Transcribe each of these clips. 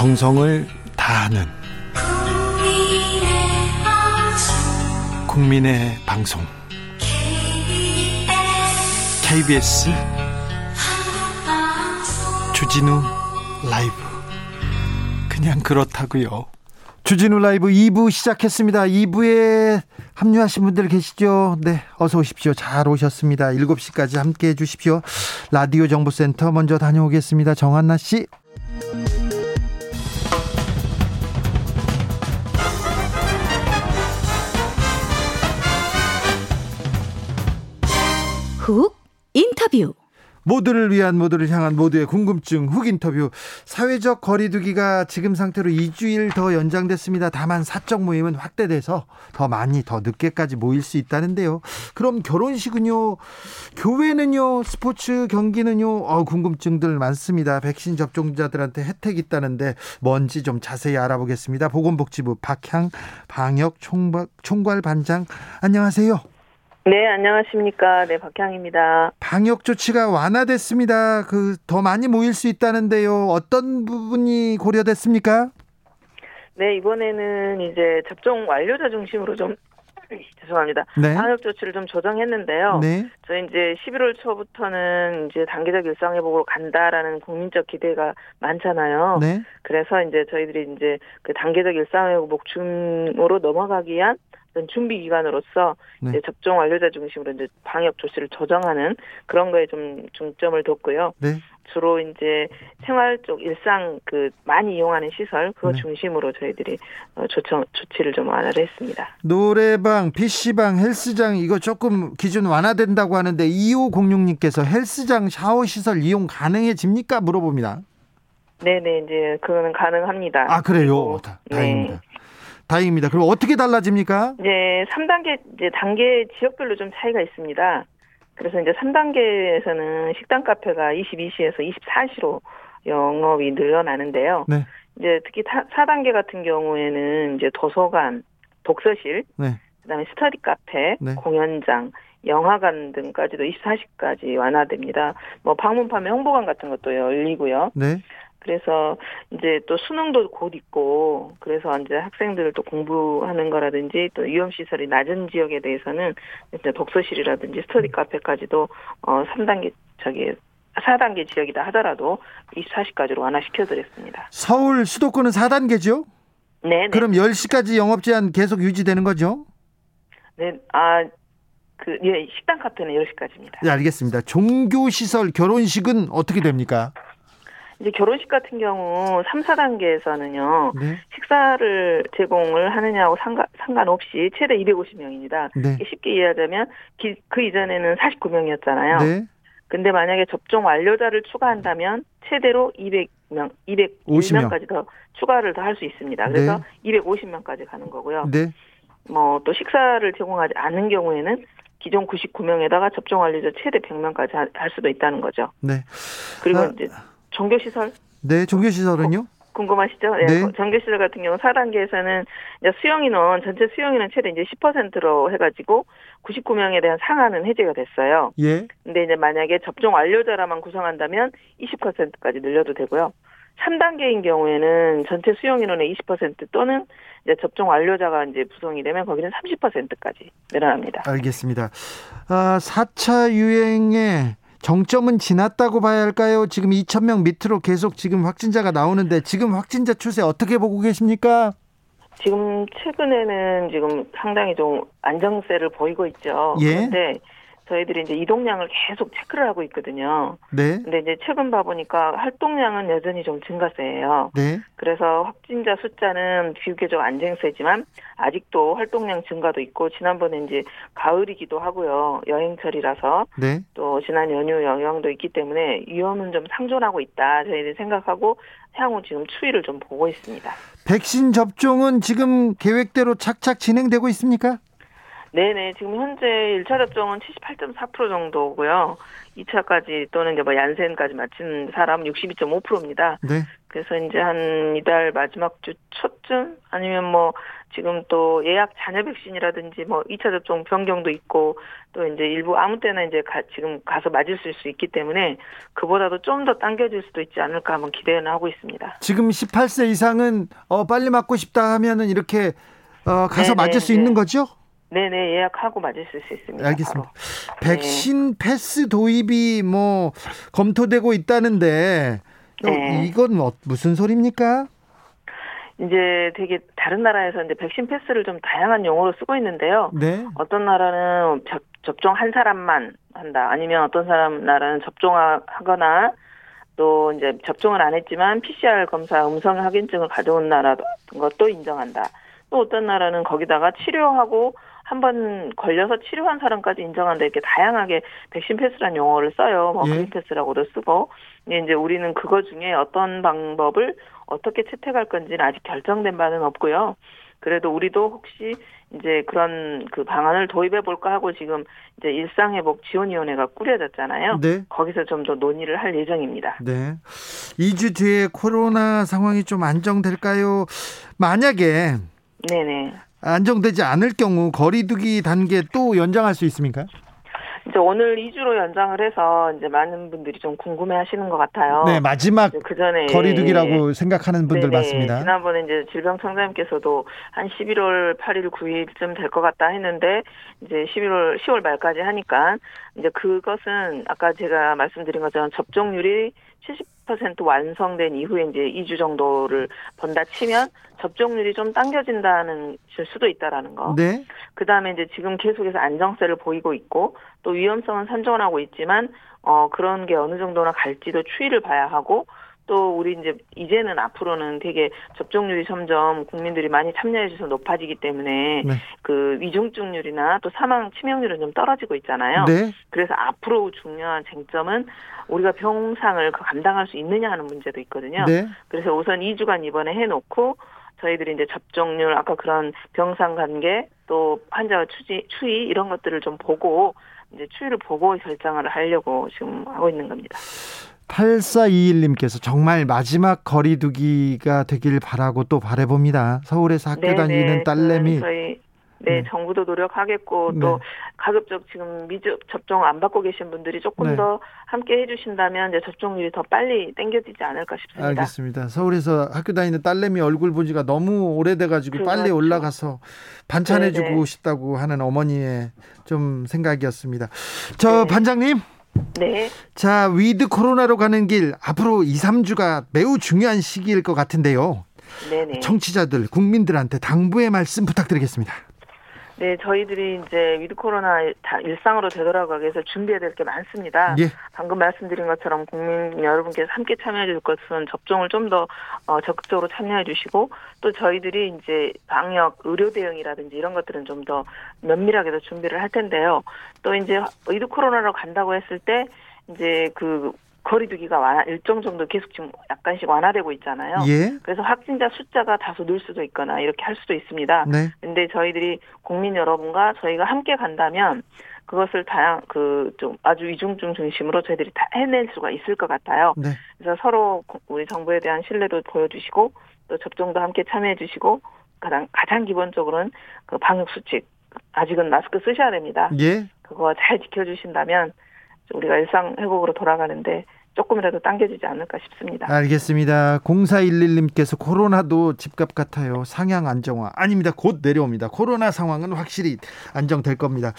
정성을 다하는 국민의 방송 KBS 주진우 라이브 그냥 그렇다고요. 주진우 라이브 2부 시작했습니다. 2부에 합류하신 분들 계시죠? 네, 어서 오십시오. 잘 오셨습니다. 7시까지 함께 해 주십시오. 라디오 정보센터 먼저 다녀오겠습니다. 정한나 씨. 훅 인터뷰 모두를 위한 모두를 향한 모두의 궁금증 훅 인터뷰 사회적 거리두기가 지금 상태로 2주일 더 연장됐습니다. 다만 사적 모임은 확대돼서 더 많이 더 늦게까지 모일 수 있다는데요. 그럼 결혼식은요, 교회는요, 스포츠 경기는요, 어, 궁금증들 많습니다. 백신 접종자들한테 혜택 있다는데 뭔지 좀 자세히 알아보겠습니다. 보건복지부 박향 방역 총괄 반장 안녕하세요. 네, 안녕하십니까. 네, 박향입니다. 방역 조치가 완화됐습니다. 그 더 많이 모일 수 있다는데요. 어떤 부분이 고려됐습니까? 네, 이번에는 이제 접종 완료자 중심으로 좀 죄송합니다. 네. 방역 조치를 좀 조정했는데요. 네. 저희 이제 11월 초부터는 이제 단계적 일상 회복으로 간다라는 국민적 기대가 많잖아요. 네. 그래서 이제 저희들이 이제 그 단계적 일상 회복 중으로 넘어가기 위한 준비 기간으로서 네. 이제 접종 완료자 중심으로 이제 방역 조치를 조정하는 그런 거에 좀 중점을 뒀고요. 네. 주로 이제 생활 쪽 일상 그 많이 이용하는 시설 그거 네. 중심으로 저희들이 어, 조청 조치를 좀 완화를 했습니다. 노래방, PC방, 헬스장 이거 조금 기준 완화된다고 하는데 2506님께서 헬스장 샤워 시설 이용 가능해집니까 물어봅니다. 네네 이제 그거는 가능합니다. 아 그래요. 다, 다행입니다. 네. 다행입니다. 그럼 어떻게 달라집니까? 이제 3단계 이제 단계 지역별로 좀 차이가 있습니다. 그래서 이제 3단계에서는 식당 카페가 22시에서 24시로 영업이 늘어나는데요. 네. 이제 특히 4단계 같은 경우에는 이제 도서관, 독서실, 네. 그다음에 스터디 카페, 네. 공연장, 영화관 등까지도 24시까지 완화됩니다. 뭐 방문 판매 홍보관 같은 것도 열리고요. 네. 그래서 이제 또 수능도 곧 있고 그래서 이제 학생들을 또 공부하는 거라든지 또 위험 시설이 낮은 지역에 대해서는 이제 독서실이라든지 스터디 음. 카페까지도 어 3단계 저기 4단계 지역이다 하더라도 24시까지로 완화시켜 드렸습니다. 서울 수도권은 4단계죠? 네. 그럼 10시까지 영업 제한 계속 유지되는 거죠? 네. 아, 그, 예, 식당 카페는 10시까지입니다. 네, 알겠습니다. 종교시설, 결혼식은 어떻게 됩니까? 이제 결혼식 같은 경우 3, 4단계에서는요. 네. 식사를 제공을 하느냐고 상관, 상관없이 최대 250명입니다. 네. 쉽게 이해하자면 기, 그 이전에는 49명이었잖아요. 네. 근데 만약에 접종 완료자를 추가한다면 최대로 200명, 250명까지 더 추가를 더 할 수 있습니다. 그래서 네. 250명까지 가는 거고요. 네. 뭐 또 식사를 제공하지 않은 경우에는 기존 99명에다가 접종 완료자 최대 100명까지 할 수도 있다는 거죠. 네. 그리고 아, 이제 종교시설. 네, 종교시설은요? 궁금하시죠? 네. 네. 전교시설 같은 경우 4단계에서는 이제 수용인원 전체 수용인원 최대 이제 10%로 해가지고 99명에 대한 상한은 해제가 됐어요. 예. 근데 이제 만약에 접종 완료자라만 구성한다면 20%까지 늘려도 되고요. 3단계인 경우에는 전체 수용인원의 20% 또는 이제 접종 완료자가 이제 구성이 되면 거기는 30%까지 늘어납니다. 알겠습니다. 아, 4차 유행에 정점은 지났다고 봐야 할까요? 지금 2천 명 밑으로 계속 지금 확진자가 나오는데 지금 확진자 추세 어떻게 보고 계십니까? 지금 최근에는 지금 상당히 좀 안정세를 보이고 있죠. 예? 그런데 저희들이 이제 이동량을 계속 체크를 하고 있거든요. 네. 근데 이제 최근 봐보니까 활동량은 여전히 좀 증가세예요. 네. 그래서 확진자 숫자는 비교적 안정세지만 아직도 활동량 증가도 있고 지난번에 이제 가을이기도 하고요. 여행철이라서 네. 또 지난 연휴 영향도 있기 때문에 위험은 좀 상존하고 있다. 저희들이 생각하고 향후 지금 추이를 좀 보고 있습니다. 백신 접종은 지금 계획대로 착착 진행되고 있습니까? 네네. 지금 현재 1차 접종은 78.4% 정도고요. 2차까지 또는 이제 뭐 얀센까지 마친 사람 62.5%입니다. 네. 그래서 이제 한 이달 마지막 주 초쯤 아니면 뭐 지금 또 예약 잔여 백신이라든지 뭐 2차 접종 변경도 있고 또 이제 일부 아무 때나 이제 가, 지금 가서 맞을 수 있기 때문에 그보다도 좀 더 당겨질 수도 있지 않을까 한번 기대는 하고 있습니다. 지금 18세 이상은 어 빨리 맞고 싶다 하면은 이렇게 어 가서 네네, 맞을 수 네. 있는 거죠? 네네 예약하고 맞을 수 있습니다. 알겠습니다. 바로. 백신 네. 패스 도입이 뭐 검토되고 있다는데 네. 이건 뭐 무슨 소리입니까? 이제 되게 다른 나라에서 이제 백신 패스를 좀 다양한 용어로 쓰고 있는데요. 네. 어떤 나라는 접, 접종 한 사람만 한다. 아니면 어떤 사람 나라는 접종하거나 또 이제 접종을 안 했지만 PCR 검사 음성 확인증을 가져온 나라 것도 인정한다. 또 어떤 나라는 거기다가 치료하고 한 번 걸려서 치료한 사람까지 인정한다 이렇게 다양하게 백신 패스란 용어를 써요. 뭐 예. 그린 패스라고도 쓰고 이제 우리는 그거 중에 어떤 방법을 어떻게 채택할 건지는 아직 결정된 바는 없고요. 그래도 우리도 혹시 이제 그런 그 방안을 도입해 볼까 하고 지금 이제 일상회복 지원위원회가 꾸려졌잖아요. 네. 거기서 좀 더 논의를 할 예정입니다. 네. 2주 뒤에 코로나 상황이 좀 안정될까요? 만약에 네네. 안정되지 않을 경우 거리두기 단계 또 연장할 수 있습니까? 이제 오늘 2주로 연장을 해서 이제 많은 분들이 좀 궁금해 하시는 것 같아요. 네, 마지막 그 전에 거리두기라고 생각하는 분들 네네, 많습니다. 지난번에 이제 질병청장님께서도 한 11월 8일, 9일쯤 될 것 같다 했는데 이제 11월 10월 말까지 하니까 이제 그것은 아까 제가 말씀드린 것처럼 접종률이 70% 완성된 이후에 이제 2주 정도를 번다 치면 접종률이 좀 당겨진다는 수도 있다라는 거. 네. 그 다음에 이제 지금 계속해서 안정세를 보이고 있고 또 위험성은 산정하고 있지만 어 그런 게 어느 정도나 갈지도 추이를 봐야 하고 또 우리 이제 이제는 앞으로는 되게 접종률이 점점 국민들이 많이 참여해 주셔서 높아지기 때문에 네. 그 위중증률이나 또 사망 치명률은 좀 떨어지고 있잖아요. 네. 그래서 앞으로 중요한 쟁점은 우리가 병상을 그 감당할 수 있느냐 하는 문제도 있거든요. 네. 그래서 우선 2주간 이번에 해 놓고 저희들이 이제 접종률 아까 그런 병상 관계 또 환자 추지 추이 이런 것들을 좀 보고 이제 추이를 보고 결정을 하려고 지금 하고 있는 겁니다. 8421님께서 정말 마지막 거리두기가 되길 바라고 또 바래봅니다. 서울에서 학교 네네. 다니는 딸내미 저희 네, 네, 정부도 노력하겠고 네. 또 가급적 지금 미접 접종 안 받고 계신 분들이 조금 네. 더 함께 해주신다면 이제 접종률이 더 빨리 땡겨지지 않을까 싶습니다. 알겠습니다. 서울에서 학교 다니는 딸내미 얼굴 본 지가 너무 오래돼가지고 그렇죠. 빨리 올라가서 반찬해주고. 싶다고 하는 어머니의 좀 생각이었습니다. 저 네. 반장님. 네. 자, 위드 코로나로 가는 길 앞으로 2, 3주가 매우 중요한 시기일 것 같은데요. 네네. 청취자들, 국민들한테 당부의 말씀 부탁드리겠습니다. 네, 저희들이 이제 위드 코로나 일상으로 되돌아가기 위해서 준비해야 될 게 많습니다. 예. 방금 말씀드린 것처럼 국민 여러분께서 함께 참여해 줄 것은 접종을 좀더 어, 적극적으로 참여해 주시고 또 저희들이 이제 방역 의료 대응이라든지 이런 것들은 좀 더 면밀하게 더 준비를 할 텐데요. 또 이제 위드 코로나로 간다고 했을 때 이제 그 거리두기가 완화, 일정 정도 계속 지금 약간씩 완화되고 있잖아요. 예. 그래서 확진자 숫자가 다소 늘 수도 있거나 이렇게 할 수도 있습니다. 네. 근데 저희들이 국민 여러분과 저희가 함께 간다면 그것을 다양 그 좀 아주 위중증 중심으로 저희들이 다 해낼 수가 있을 것 같아요. 네. 그래서 서로 우리 정부에 대한 신뢰도 보여주시고 또 접종도 함께 참여해 주시고 가장 가장 기본적으로는 그 방역 수칙 아직은 마스크 쓰셔야 됩니다. 예. 그거 잘 지켜주신다면 우리가 일상 회복으로 돌아가는데 조금이라도 당겨지지 않을까 싶습니다. 알겠습니다. 0411님께서 코로나도 집값 같아요. 상향 안정화. 아닙니다. 곧 내려옵니다. 코로나 상황은 확실히 안정될 겁니다.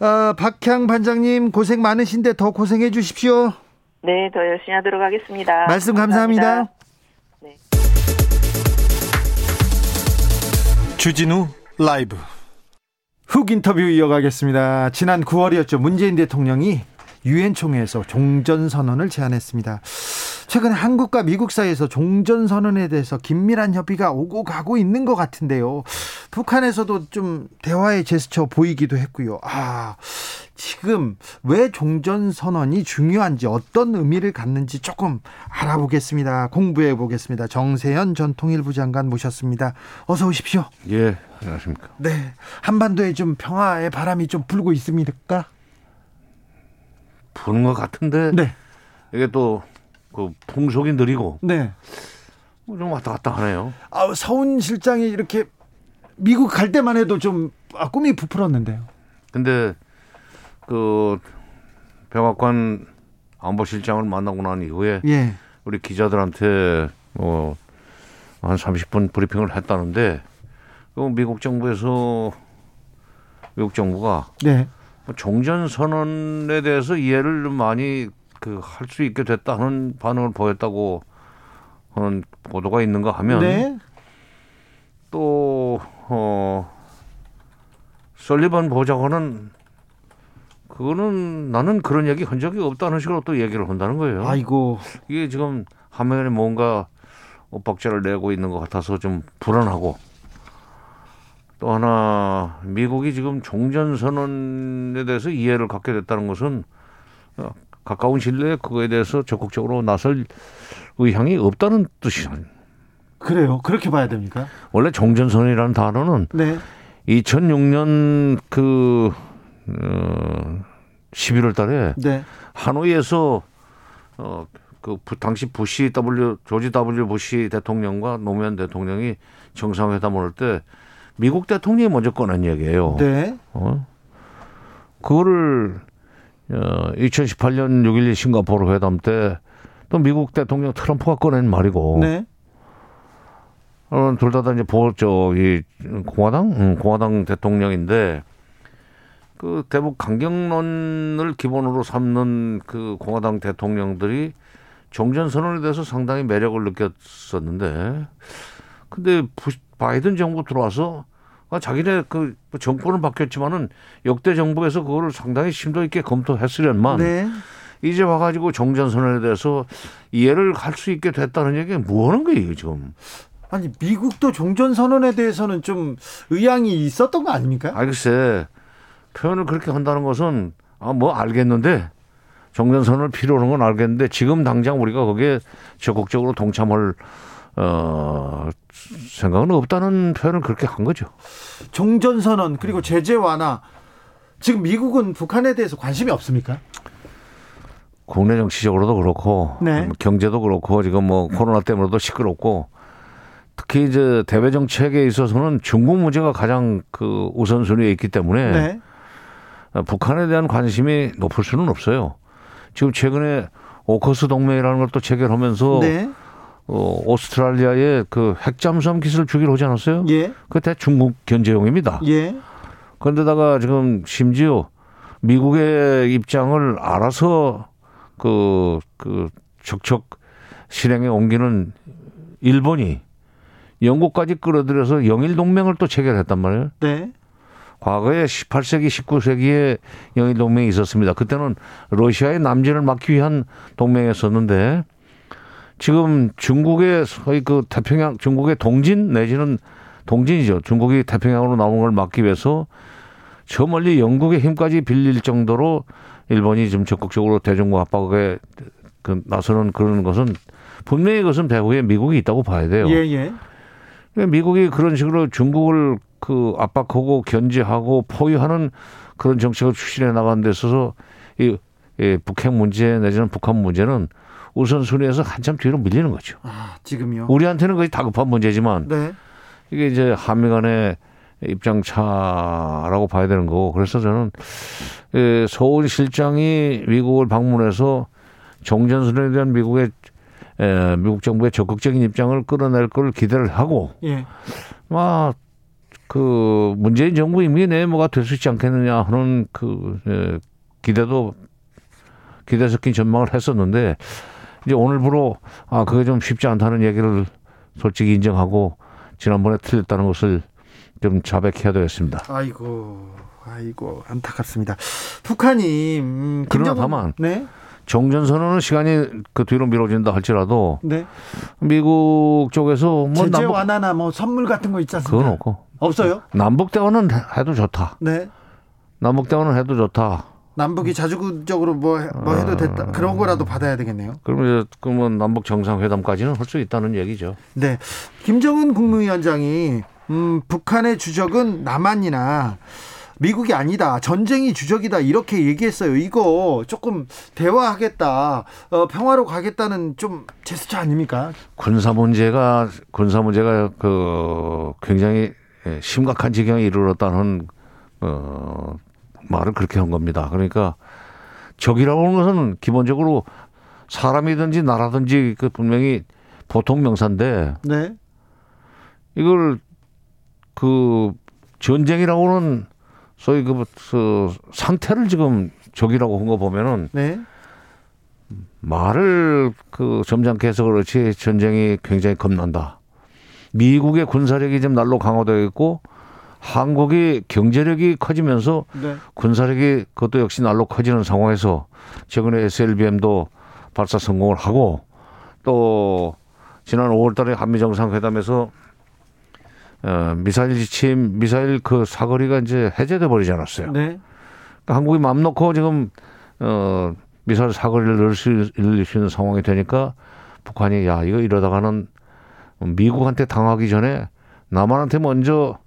어, 박향 반장님 고생 많으신데 더 고생해 주십시오. 네, 더 열심히 하도록 하겠습니다. 말씀 감사합니다. 감사합니다. 네. 주진우 라이브 훅 인터뷰 이어가겠습니다. 지난 9월이었죠. 문재인 대통령이 유엔 총회에서 종전 선언을 제안했습니다. 최근 한국과 미국 사이에서 종전 선언에 대해서 긴밀한 협의가 오고 가고 있는 것 같은데요. 북한에서도 좀 대화의 제스처 보이기도 했고요. 아, 지금 왜 종전 선언이 중요한지 어떤 의미를 갖는지 조금 알아보겠습니다. 공부해 보겠습니다. 정세현 전 통일부 장관 모셨습니다. 어서 오십시오. 예, 안녕하십니까. 네. 한반도에 좀 평화의 바람이 좀 불고 있습니까? 부는 것 같은데. 네. 이게 또 그 풍속이 느리고. 네. 뭐좀 왔다 갔다 하네요. 아, 서훈 실장이 이렇게 미국 갈 때만 해도 좀 아, 꿈이 부풀었는데요. 근데 그 백악관 안보실장을 만나고 난 이후에 예. 우리 기자들한테 뭐 한 30분 브리핑을 했다는데 그 미국 정부에서 미국 정부가 네. 뭐 종전 선언에 대해서 이해를 많이 그 할 수 있게 됐다는 반응을 보였다고 하는 보도가 있는가 하면 네. 또 어 설리반 보좌관은 그거는 나는 그런 얘기 한 적이 없다는 식으로 또 얘기를 한다는 거예요. 아이고 이게 지금 화면에 뭔가 엇박자를 내고 있는 것 같아서 좀 불안하고 또 하나 미국이 지금 종전 선언에 대해서 이해를 갖게 됐다는 것은 어, 가까운 진로에 그거에 대해서 적극적으로 나설 의향이 없다는 뜻이죠. 그래요. 그렇게 봐야 됩니까? 원래 종전선이라는 단어는 네. 2006년 그 어, 11월 달에 네. 하노이에서 어, 그 당시 부시 W 조지 W 부시 대통령과 노무현 대통령이 정상회담을 할 때 미국 대통령이 먼저 꺼낸 얘기예요. 네. 어? 그거를 어, 2018년 6.12 싱가포르 회담 때 또 미국 대통령 트럼프가 꺼낸 말이고. 네. 어, 둘다 다 이제 보, 저, 이, 공화당? 응, 공화당 대통령인데, 그 대북 강경론을 기본으로 삼는 그 공화당 대통령들이 종전 선언에 대해서 상당히 매력을 느꼈었는데, 근데 바이든 정부 들어와서 아, 자기네 그 정권은 바뀌었지만은 역대 정부에서 그거를 상당히 심도 있게 검토했으련만 네. 이제 와가지고 종전선언에 대해서 이해를 할 수 있게 됐다는 얘기가 뭐 하는 거예요, 지금? 아니, 미국도 종전선언에 대해서는 좀 의향이 있었던 거 아닙니까? 아, 글쎄, 표현을 그렇게 한다는 것은, 아, 뭐 알겠는데, 종전선언을 필요로 하는 건 알겠는데, 지금 당장 우리가 거기에 적극적으로 동참할 어, 생각은 없다는 표현을 그렇게 한 거죠. 종전 선언 그리고 제재 완화 지금 미국은 북한에 대해서 관심이 없습니까? 국내 정치적으로도 그렇고 네. 경제도 그렇고 지금 뭐 코로나 때문에도 시끄럽고 특히 이제 대외 정책에 있어서는 중국 문제가 가장 그 우선순위에 있기 때문에 네. 북한에 대한 관심이 높을 수는 없어요. 지금 최근에 오커스 동맹이라는 걸 또 체결하면서 네. 어, 오스트랄리아의 그 핵잠수함 기술 주기로 하지 않았어요? 예. 그때 중국 견제용입니다. 예. 그런데다가 지금 심지어 미국의 입장을 알아서 그, 그 적적 실행에 옮기는 일본이 영국까지 끌어들여서 영일 동맹을 또 체결했단 말이에요. 네. 과거에 18세기, 19세기에 영일 동맹이 있었습니다. 그때는 러시아의 남진을 막기 위한 동맹이었었는데 지금 중국의 소위 그 태평양 중국의 동진 내지는 동진이죠. 중국이 태평양으로 나온 걸 막기 위해서 저 멀리 영국의 힘까지 빌릴 정도로 일본이 좀 적극적으로 대중국 압박에 그 나서는 그런 것은 분명히 그것은 배후에 미국이 있다고 봐야 돼요. 예, 예. 그러니까 미국이 그런 식으로 중국을 그 압박하고 견제하고 포위하는 그런 정책을 추진해 나가는 데 있어서 이, 이 북핵 문제 내지는 북한 문제는 우선순위에서 한참 뒤로 밀리는 거죠. 아, 지금요? 우리한테는 거의 다급한 문제지만 네. 이게 이제 한미 간의 입장 차라고 봐야 되는 거고 그래서 저는 서울 실장이 미국을 방문해서 종전선언에 대한 미국의 에, 미국 정부의 적극적인 입장을 끌어낼 걸 기대를 하고 예. 막그 문재인 정부 임기 내에 뭐가 될 수 있지 않겠느냐 하는 그 에, 기대도 기대 섞인 전망을 했었는데 이제 오늘부로 아 그게 좀 쉽지 않다는 얘기를 솔직히 인정하고 지난번에 틀렸다는 것을 좀 자백해야 되겠습니다. 아이고, 아이고 안타깝습니다. 북한이 음, 그러나 다만 네? 종전선언은 시간이 그 뒤로 미뤄진다 할지라도 네. 미국 쪽에서 뭐 제재 남북 완화나 뭐 선물 같은 거 있지 않습니까? 그건 없고 없어요? 남북 대화는 해도 좋다. 네. 남북 대화는 해도 좋다. 남북이 자주적으로 뭐, 뭐 해도 됐다 그런 거라도 받아야 되겠네요. 그러면 그러면 남북 정상회담까지는 할 수 있다는 얘기죠. 네, 김정은 국무위원장이 음, 북한의 주적은 남한이나 미국이 아니다. 전쟁이 주적이다. 이렇게 얘기했어요. 이거 조금 대화하겠다. 어, 평화로 가겠다는 좀 제스처 아닙니까? 군사 문제가 군사 문제가 그 굉장히 심각한 지경에 이르렀다는 어 말을 그렇게 한 겁니다. 그러니까 적이라고 하는 것은 기본적으로 사람이든지 나라든지 그 분명히 보통 명사인데 네. 이걸 그 전쟁이라고는 소위 그, 그 상태를 지금 적이라고 한 거 보면은 네. 말을 그 점잖게 해서 그렇지 전쟁이 굉장히 겁난다. 미국의 군사력이 지금 날로 강화되어 있고 한국이 경제력이 커지면서 네. 군사력이 그것도 역시 날로 커지는 상황에서 최근에 SLBM도 발사 성공을 하고 또 지난 5월 달에 한미 정상회담에서 어, 미사일 지침, 미사일 그 사거리가 이제 해제돼 버리지 않았어요. 네. 그러니까 한국이 마음 놓고 지금 어, 미사일 사거리를 넣을 수, 수 있는 상황이 되니까 북한이 야 이거 이러다가는 미국한테 당하기 전에 남한한테 먼저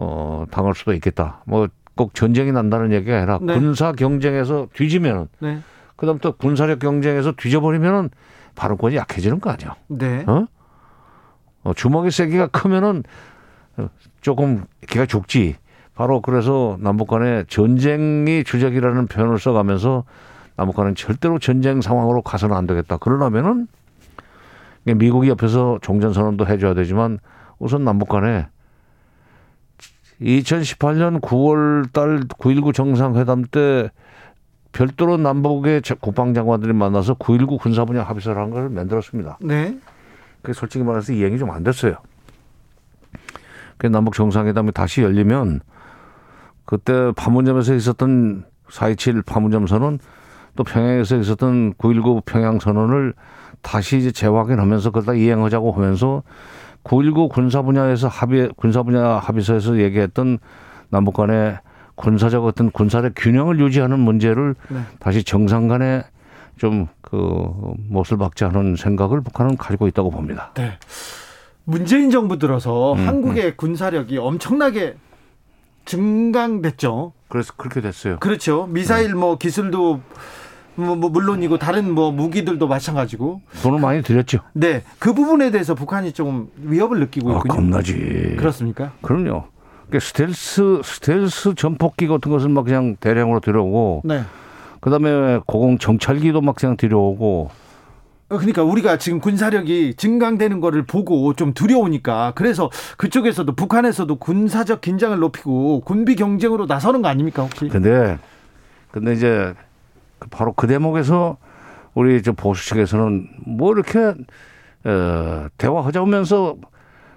어, 당할 수도 있겠다. 뭐 꼭 전쟁이 난다는 얘기가 아니라 네. 군사 경쟁에서 뒤지면은 네. 그다음 또 군사력 경쟁에서 뒤져버리면은 발언권이 약해지는 거 아니야. 네. 어? 어 주먹의 세기가 크면은 조금 기가 죽지. 바로 그래서 남북 간에 전쟁이 주적이라는 표현을 써가면서 남북 간은 절대로 전쟁 상황으로 가서는 안 되겠다. 그러려면은 미국이 옆에서 종전선언도 해줘야 되지만 우선 남북 간에 2018년 9월 달 9.19 정상회담 때 별도로 남북의 국방장관들이 만나서 9.19 군사분야 합의서를 한 걸 만들었습니다. 네. 그 솔직히 말해서 이행이 좀 안 됐어요. 그 남북 정상회담이 다시 열리면 그때 파문점에서 있었던 4.27 파문점 선언 또 평양에서 있었던 9.19 평양 선언을 다시 이제 재확인하면서 그걸 다 이행하자고 하면서 9.19 군사 분야에서 합의, 군사 분야 합의서에서 얘기했던 남북 간의 군사적 어떤 군사적 균형을 유지하는 문제를 네. 다시 정상 간에 좀 그 못을 박지 않은 생각을 북한은 가지고 있다고 봅니다. 네. 문재인 정부 들어서 음, 한국의 음. 군사력이 엄청나게 증강됐죠. 그래서 그렇게 됐어요. 그렇죠. 미사일 네. 뭐 기술도 뭐, 뭐 물론이고 다른 뭐 무기들도 마찬가지고 돈을 많이 들였죠. 네, 그 부분에 대해서 북한이 좀 위협을 느끼고 아, 있군요. 아, 겁나지. 그렇습니까? 그럼요. 그러니까 스텔스 스텔스 전폭기 같은 것을 막 그냥 대량으로 들여오고, 네. 그다음에 고공 정찰기도 막 그냥 들여오고. 어, 그러니까 우리가 지금 군사력이 증강되는 거를 보고 좀 두려우니까 그래서 그쪽에서도 북한에서도 군사적 긴장을 높이고 군비 경쟁으로 나서는 거 아닙니까 혹시? 근데 근데 이제 바로 그 대목에서 우리 저 보수 측에서는 뭐 이렇게 어, 대화하자면서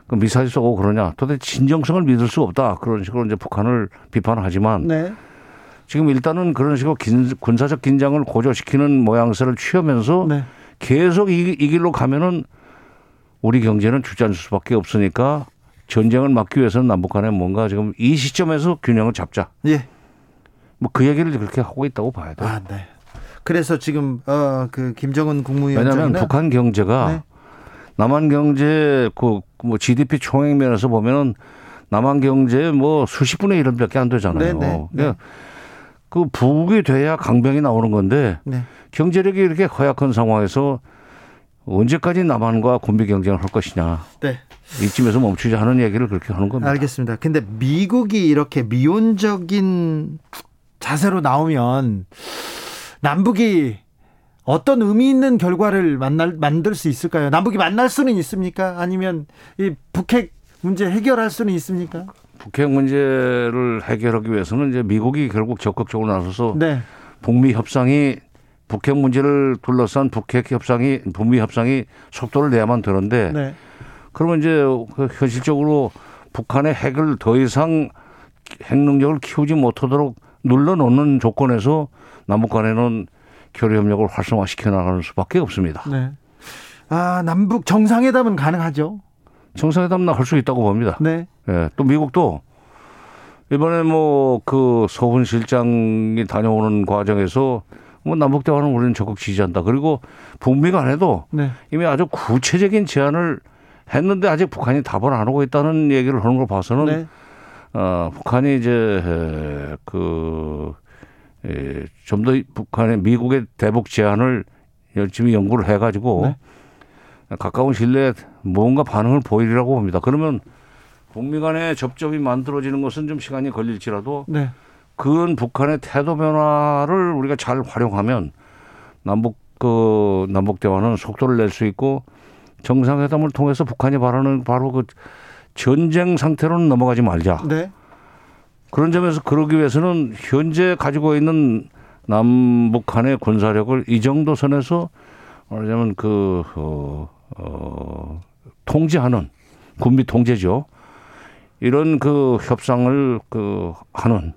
그 미사일 쏘고 그러냐 도대체 진정성을 믿을 수 없다 그런 식으로 이제 북한을 비판하지만 네. 지금 일단은 그런 식으로 긴, 군사적 긴장을 고조시키는 모양새를 취하면서 네. 계속 이, 이 길로 가면은 우리 경제는 주저앉을 수밖에 없으니까 전쟁을 막기 위해서는 남북 간에 뭔가 지금 이 시점에서 균형을 잡자. 예. 뭐 그 얘기를 그렇게 하고 있다고 봐야 돼요. 아, 네. 그래서 지금 어 그 김정은 국무위원장 왜냐하면 북한 경제가 네. 남한 경제 그 뭐 GDP 총액 면에서 보면은 남한 경제 뭐 수십 분의 1은밖에 안 되잖아요. 네, 네, 그러니까 그 부국이 돼야 강병이 나오는 건데 네. 경제력이 이렇게 허약한 상황에서 언제까지 남한과 군비 경쟁을 할 것이냐. 네. 이쯤에서 멈추자 하는 얘기를 그렇게 하는 겁니다. 알겠습니다. 근데 미국이 이렇게 미온적인 자세로 나오면 남북이 어떤 의미 있는 결과를 만날 만들 수 있을까요? 남북이 만날 수는 있습니까? 아니면 이 북핵 문제 해결할 수는 있습니까? 북핵 문제를 해결하기 위해서는 이제 미국이 결국 적극적으로 나서서 네. 북미 협상이 북핵 문제를 둘러싼 북핵 협상이 북미 협상이 속도를 내야만 되는데 네. 그러면 이제 그 현실적으로 북한의 핵을 더 이상 핵 능력을 키우지 못하도록 눌러놓는 조건에서 남북 간에는 교류 협력을 활성화시켜 나가는 수밖에 없습니다. 네. 아 남북 정상회담은 가능하죠? 정상회담은 할수 있다고 봅니다. 네. 예, 또 미국도 이번에 뭐그 서훈 실장이 다녀오는 과정에서 뭐 남북 대화는 우리는 적극 지지한다. 그리고 북미 간에도 네. 이미 아주 구체적인 제안을 했는데 아직 북한이 답을 안 하고 있다는 얘기를 하는 걸 봐서는 네. 어, 북한이 이제 그 예, 좀더 북한의 미국의 대북 제안을 열심히 연구를 해가지고 네. 가까운 신뢰에 뭔가 반응을 보이리라고 봅니다. 그러면 북미 간의 접점이 만들어지는 것은 좀 시간이 걸릴지라도 네. 그건 북한의 태도 변화를 우리가 잘 활용하면 남북 그 남북 대화는 속도를 낼 수 있고 정상회담을 통해서 북한이 바라는 바로 그 전쟁 상태로는 넘어가지 말자. 네. 그런 점에서 그러기 위해서는 현재 가지고 있는 남북한의 군사력을 이 정도 선에서 말하자면 그, 어, 어, 통제하는 군비 통제죠. 이런 그 협상을 그 하는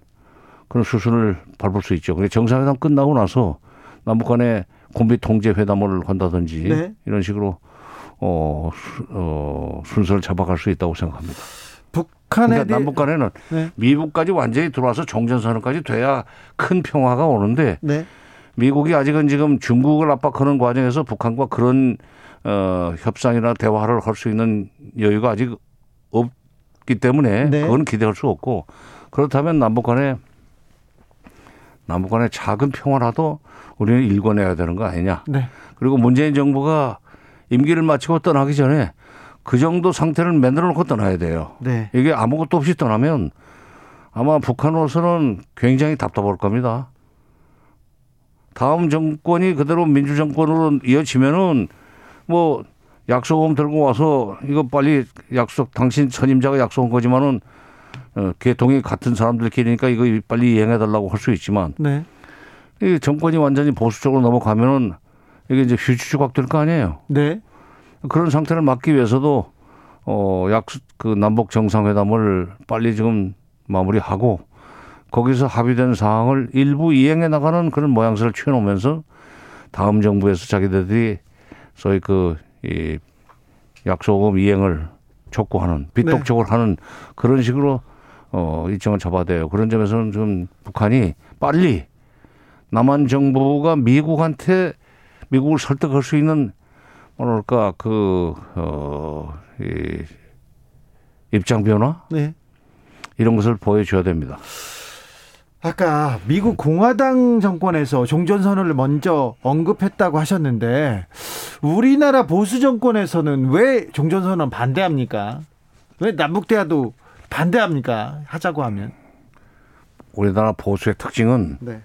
그런 수순을 밟을 수 있죠. 그래 정상회담 끝나고 나서 남북 간의 군비 통제 회담을 한다든지 네. 이런 식으로 어, 어, 순서를 잡아갈 수 있다고 생각합니다. 북한에 그러니까 남북 간에는 네. 미국까지 완전히 들어와서 종전선언까지 돼야 큰 평화가 오는데 네. 미국이 아직은 지금 중국을 압박하는 과정에서 북한과 그런 어, 협상이나 대화를 할 수 있는 여유가 아직 없기 때문에 네. 그건 기대할 수 없고 그렇다면 남북 간에 남북 간의 작은 평화라도 우리는 일궈내야 되는 거 아니냐. 네. 그리고 문재인 정부가 임기를 마치고 떠나기 전에 그 정도 상태를 만들어 놓고 떠나야 돼요. 네. 이게 아무것도 없이 떠나면 아마 북한으로서는 굉장히 답답할 겁니다. 다음 정권이 그대로 민주 정권으로 이어지면은 뭐 약속금 들고 와서 이거 빨리 약속 당신 선임자가 약속한 거지만은 어, 개통이 같은 사람들끼리니까 이거 빨리 이행해 달라고 할 수 있지만 네. 이 정권이 완전히 보수적으로 넘어가면은 이게 이제 휴지 조각 될 거 아니에요. 네. 그런 상태를 막기 위해서도 어, 약, 그 남북 정상회담을 빨리 지금 마무리하고 거기서 합의된 사항을 일부 이행해 나가는 그런 모양새를 취해놓으면서 다음 정부에서 자기들이 소위 그, 이 약속금 이행을 촉구하는 빗독촉을 네. 하는 그런 식으로 어, 일정을 잡아야 돼요. 그런 점에서는 좀 북한이 빨리 남한 정부가 미국한테 미국을 설득할 수 있는 뭐랄까 그 어, 이 입장 변화 네. 이런 것을 보여줘야 됩니다. 아까 미국 공화당 정권에서 종전 선언을 먼저 언급했다고 하셨는데 우리나라 보수 정권에서는 왜 종전 선언 반대합니까? 왜 남북 대화도 반대합니까? 하자고 하면 우리나라 보수의 특징은 네.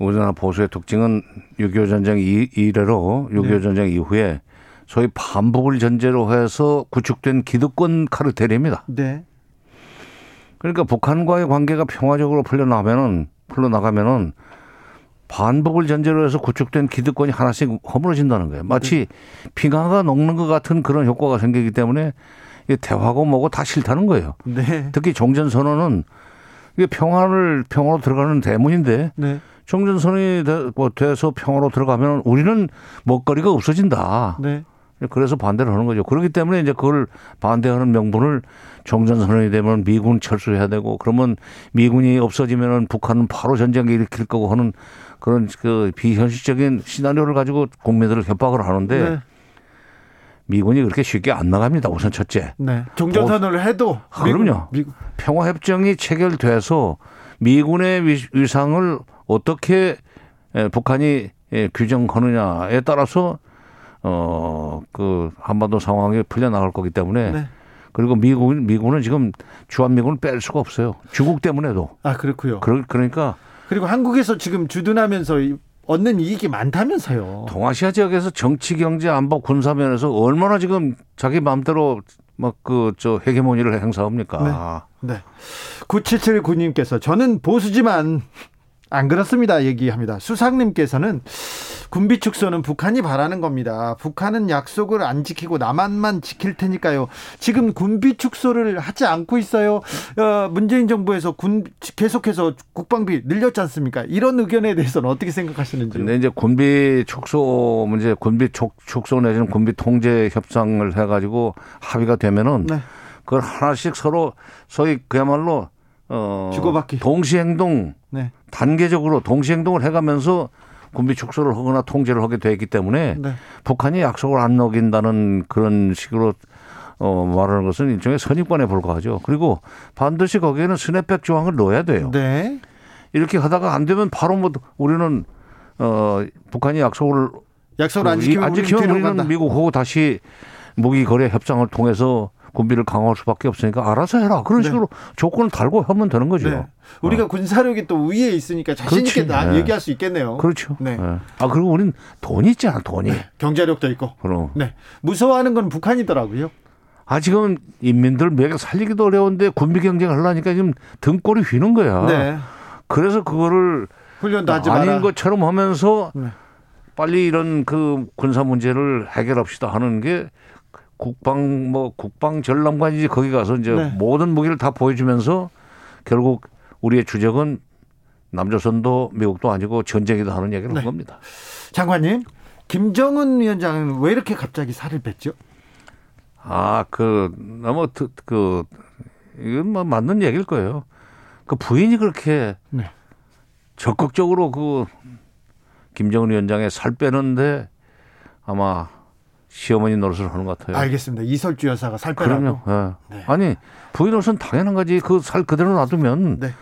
우리나라 보수의 특징은 6.25 전쟁 이래로 6.25 네. 전쟁 이후에 소위 반복을 전제로 해서 구축된 기득권 카르텔입니다. 네. 그러니까 북한과의 관계가 평화적으로 풀려나가면은 풀려나가면은 반복을 전제로 해서 구축된 기득권이 하나씩 허물어진다는 거예요. 마치 네. 빙하가 녹는 것 같은 그런 효과가 생기기 때문에 대화고 뭐고 다 싫다는 거예요. 네. 특히 종전 선언은 이게 평화를 평화로 들어가는 대문인데 네. 종전 선언이 뭐 돼서 평화로 들어가면 우리는 먹거리가 없어진다. 네. 그래서 반대를 하는 거죠. 그렇기 때문에 이제 그걸 반대하는 명분을 종전선언이 되면 미군 철수해야 되고 그러면 미군이 없어지면은 북한은 바로 전쟁을 일으킬 거고 하는 그런 그 비현실적인 시나리오를 가지고 국민들을 협박을 하는데 네. 미군이 그렇게 쉽게 안 나갑니다. 우선 첫째. 네. 종전선언을 해도 아, 그럼요. 미국. 평화협정이 체결돼서 미군의 위상을 어떻게 북한이 규정하느냐에 따라서 어, 그 한반도 상황이 풀려 나갈 거기 때문에 네. 그리고 미국 미국은 지금 주한 미군을 뺄 수가 없어요. 중국 때문에도. 아 그렇고요. 그러, 그러니까 그리고 한국에서 지금 주둔하면서 얻는 이익이 많다면서요. 동아시아 지역에서 정치, 경제, 안보, 군사 면에서 얼마나 지금 자기 마음대로 막 그 저 헤게모니를 행사합니까? 네. 네. 9779님께서 저는 보수지만 안 그렇습니다. 얘기합니다. 수상님께서는 군비 축소는 북한이 바라는 겁니다. 북한은 약속을 안 지키고 남한만 지킬 테니까요. 지금 군비 축소를 하지 않고 있어요. 어, 문재인 정부에서 군 계속해서 국방비 늘렸지 않습니까? 이런 의견에 대해서는 어떻게 생각하시는지요? 근데 이제 군비 축소 문제, 군비 축소 내지는 군비 통제 협상을 해가지고 합의가 되면은 네. 그걸 하나씩 서로 소위 그야말로 어 주고받기 동시 행동 네. 단계적으로 동시 행동을 해가면서 군비 축소를 하거나 통제를 하게 되기 때문에 네. 북한이 약속을 안 어긴다는 그런 식으로 어, 말하는 것은 일종의 선입관에 불과하죠. 그리고 반드시 거기에는 스냅백 조항을 넣어야 돼요. 네. 이렇게 하다가 안 되면 바로 뭐 우리는 어, 북한이 약속을 약속을 안그 지키면, 안 지키면 우리는 미국하고 다시 무기 거래 협상을 통해서 군비를 강화할 수밖에 없으니까 알아서 해라. 그런 네. 식으로 조건을 달고 하면 되는 거죠. 네. 우리가 어. 군사력이 또 위에 있으니까 자신 있게 네. 얘기할 수 있겠네요. 그렇죠. 네. 네. 아 그리고 우리는 돈이 있잖아, 돈이. 네. 경제력도 있고. 그럼. 네. 무서워하는 건 북한이더라고요. 아 지금 인민들 매개 살리기도 어려운데 군비 경쟁을 하려니까 지금 등골이 휘는 거야. 네. 그래서 그거를 훈련도 하지 아닌 마라. 것처럼 하면서 네. 빨리 이런 그 군사 문제를 해결합시다 하는 게 국방 뭐 국방 전람관이지 거기 가서 이제 네. 모든 무기를 다 보여주면서 결국 우리의 주적은 남조선도 미국도 아니고 전쟁이다 하는 얘기를 네. 한 겁니다. 장관님, 김정은 위원장은 왜 이렇게 갑자기 살을 뺐죠? 아, 그 너무 그 이건 뭐 맞는 얘기일 거예요. 그 부인이 그렇게 네. 적극적으로 그 김정은 위원장의 살 빼는데 아마 시어머니 노릇을 하는 것 같아요. 알겠습니다. 이설주 여사가 살 빼라고. 그럼요. 네. 네. 아니 부인 노릇은 당연한 거지. 그 살 그대로 놔두면 네.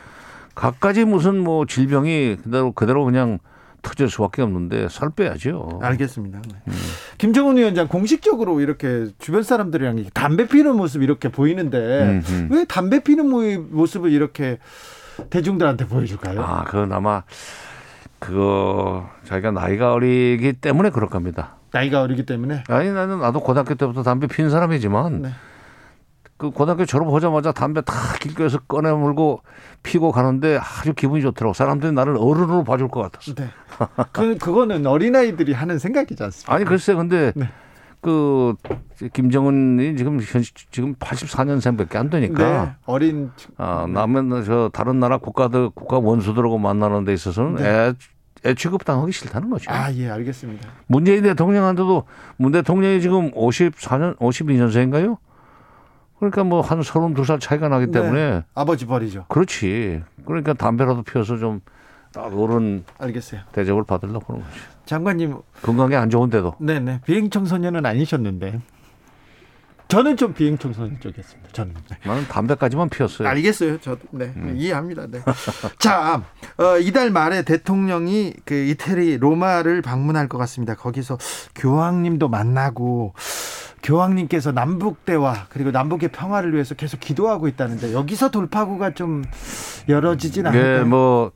갖가지 무슨 뭐 질병이 그대로 그대로 그냥 터질 수밖에 없는데 살 빼야죠. 알겠습니다. 네. 음. 김정은 위원장 공식적으로 이렇게 주변 사람들이랑 담배 피는 모습 이렇게 보이는데 음흠. 음. 왜 담배 피는 모습을 이렇게 대중들한테 보여줄까요? 아, 그건 아마 그거 자기가 나이가 어리기 때문에 그럴 겁니다. 나이가 어리기 때문에? 아니 나는 나도 고등학교 때부터 담배 피는 사람이지만 네. 그 고등학교 졸업하자마자 담배 다 길거리에서 꺼내 물고 피고 가는데 아주 기분이 좋더라고. 사람들이 나를 어른으로 봐줄 것 같았어. 네. 그 그거는 어린 아이들이 하는 생각이지 않습니까? 아니 글쎄 근데 네. 그 김정은이 지금 현 지금 84년생밖에 안 되니까 네, 어린 아 남은 저 다른 나라 국가들 국가 원수들하고 만나는 데 있어서는 네. 애, 애 취급당하기 싫다는 거죠. 아, 예, 알겠습니다. 문재인 대통령한테도 문 대통령이 지금 54년 52년생인가요? 그러니까 뭐 한 32살 차이가 나기 네. 때문에 네, 아버지 버리죠. 그렇지. 그러니까 담배라도 피워서 좀딱 어른 알겠어요. 대접을 받으려고 그런 거죠. 장관님 건강에 안 좋은데도. 네 네 비행 청소년은 아니셨는데 저는 좀 비행 청소년 쪽이었습니다. 저는. 네. 나는 담배까지만 피웠어요. 알겠어요. 저도 네 음. 이해합니다. 네. 자 어, 이달 말에 대통령이 그 이태리 로마를 방문할 것 같습니다. 거기서 교황님도 만나고. 교황님께서 남북 대화 그리고 남북의 평화를 위해서 계속 기도하고 있다는데 여기서 돌파구가 좀 열어지진 네, 않을까요? 네, 뭐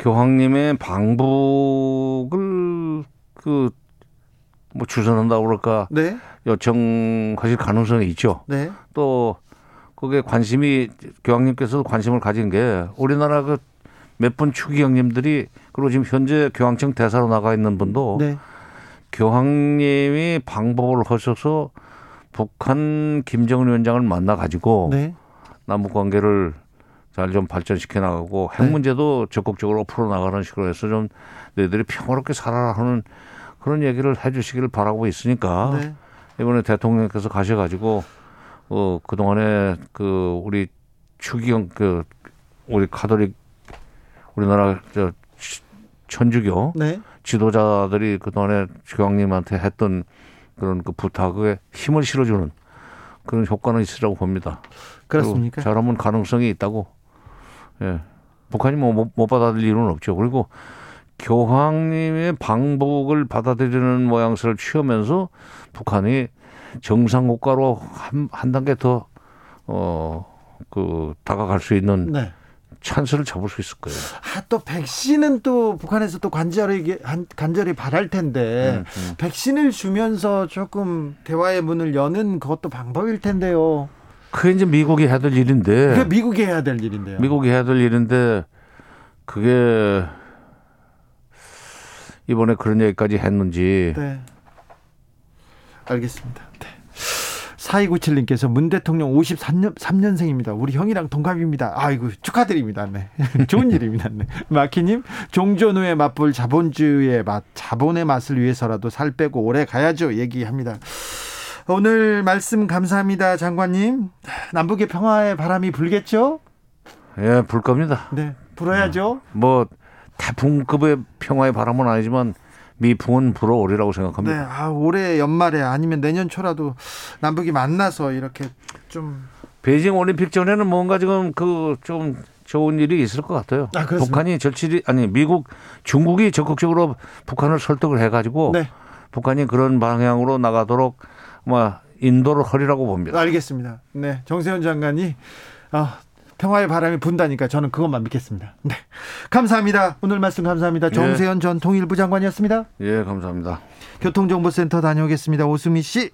교황님의 방북을 그 뭐 주선한다고 그럴까 네? 요청하실 가능성이 있죠. 네. 또 그게 관심이 교황님께서도 관심을 가진 게 우리나라 그 몇 분 추기 형님들이 그리고 지금 현재 교황청 대사로 나가 있는 분도 네. 교황님이 방법을 하셔서 북한 김정은 위원장을 만나 가지고 네. 남북 관계를 잘 좀 발전시켜 나가고 핵 네. 문제도 적극적으로 풀어 나가는 식으로 해서 좀 너희들이 평화롭게 살아라 하는 그런 얘기를 해 주시기를 바라고 있으니까 네. 이번에 대통령께서 가셔 가지고 어 그동안에 그 우리 추기경 그 우리 카톨릭 우리나라 저 천주교 네. 지도자들이 그동안에 교황님한테 했던 그런 그 부탁에 힘을 실어주는 그런 효과는 있으라고 봅니다. 그렇습니까? 잘하면 가능성이 있다고. 예. 북한이 뭐 못 받아들일 이유는 없죠. 그리고 교황님의 방북을 받아들이는 모양새를 취하면서 북한이 정상 국가로 한, 한 단계 더, 어, 그, 다가갈 수 있는 네. 찬스를 잡을 수 있을 거예요. 아, 또 백신은 또 북한에서 또 간절히 간절히 바랄 텐데 음, 음. 백신을 주면서 조금 대화의 문을 여는 그것도 방법일 텐데요. 그게 이제 미국이 해야 될 일인데. 그게 미국이 해야 될 일인데요. 미국이 해야 될 일인데 그게 이번에 그런 얘기까지 했는지. 네. 알겠습니다. 네. 4297님께서 문 대통령 53년 3년생입니다. 우리 형이랑 동갑입니다. 아이고 축하드립니다. 네. 좋은 일입니다. 네. 마키님 종전 후에 맛볼 자본주의의 맛, 자본의 맛을 위해서라도 살 빼고 오래 가야죠. 얘기합니다. 오늘 말씀 감사합니다, 장관님. 남북의 평화의 바람이 불겠죠? 예, 불 겁니다. 네, 불어야죠. 어, 뭐 태풍급의 평화의 바람은 아니지만 미풍은 불어오리라고 생각합니다. 네, 아, 올해 연말에 아니면 내년 초라도 남북이 만나서 이렇게 좀 베이징 올림픽 전에는 뭔가 지금 그 좀 좋은 일이 있을 것 같아요. 아, 북한이 절실히 아니 미국 중국이 적극적으로 북한을 설득을 해가지고 네. 북한이 그런 방향으로 나가도록 뭐 인도를 허리라고 봅니다. 알겠습니다. 네, 정세현 장관이 아, 평화의 바람이 분다니까 저는 그것만 믿겠습니다. 네. 감사합니다. 오늘 말씀 감사합니다. 예. 정세현 예. 전 통일부 장관이었습니다. 예, 감사합니다. 교통정보센터 다녀오겠습니다. 오수미 씨.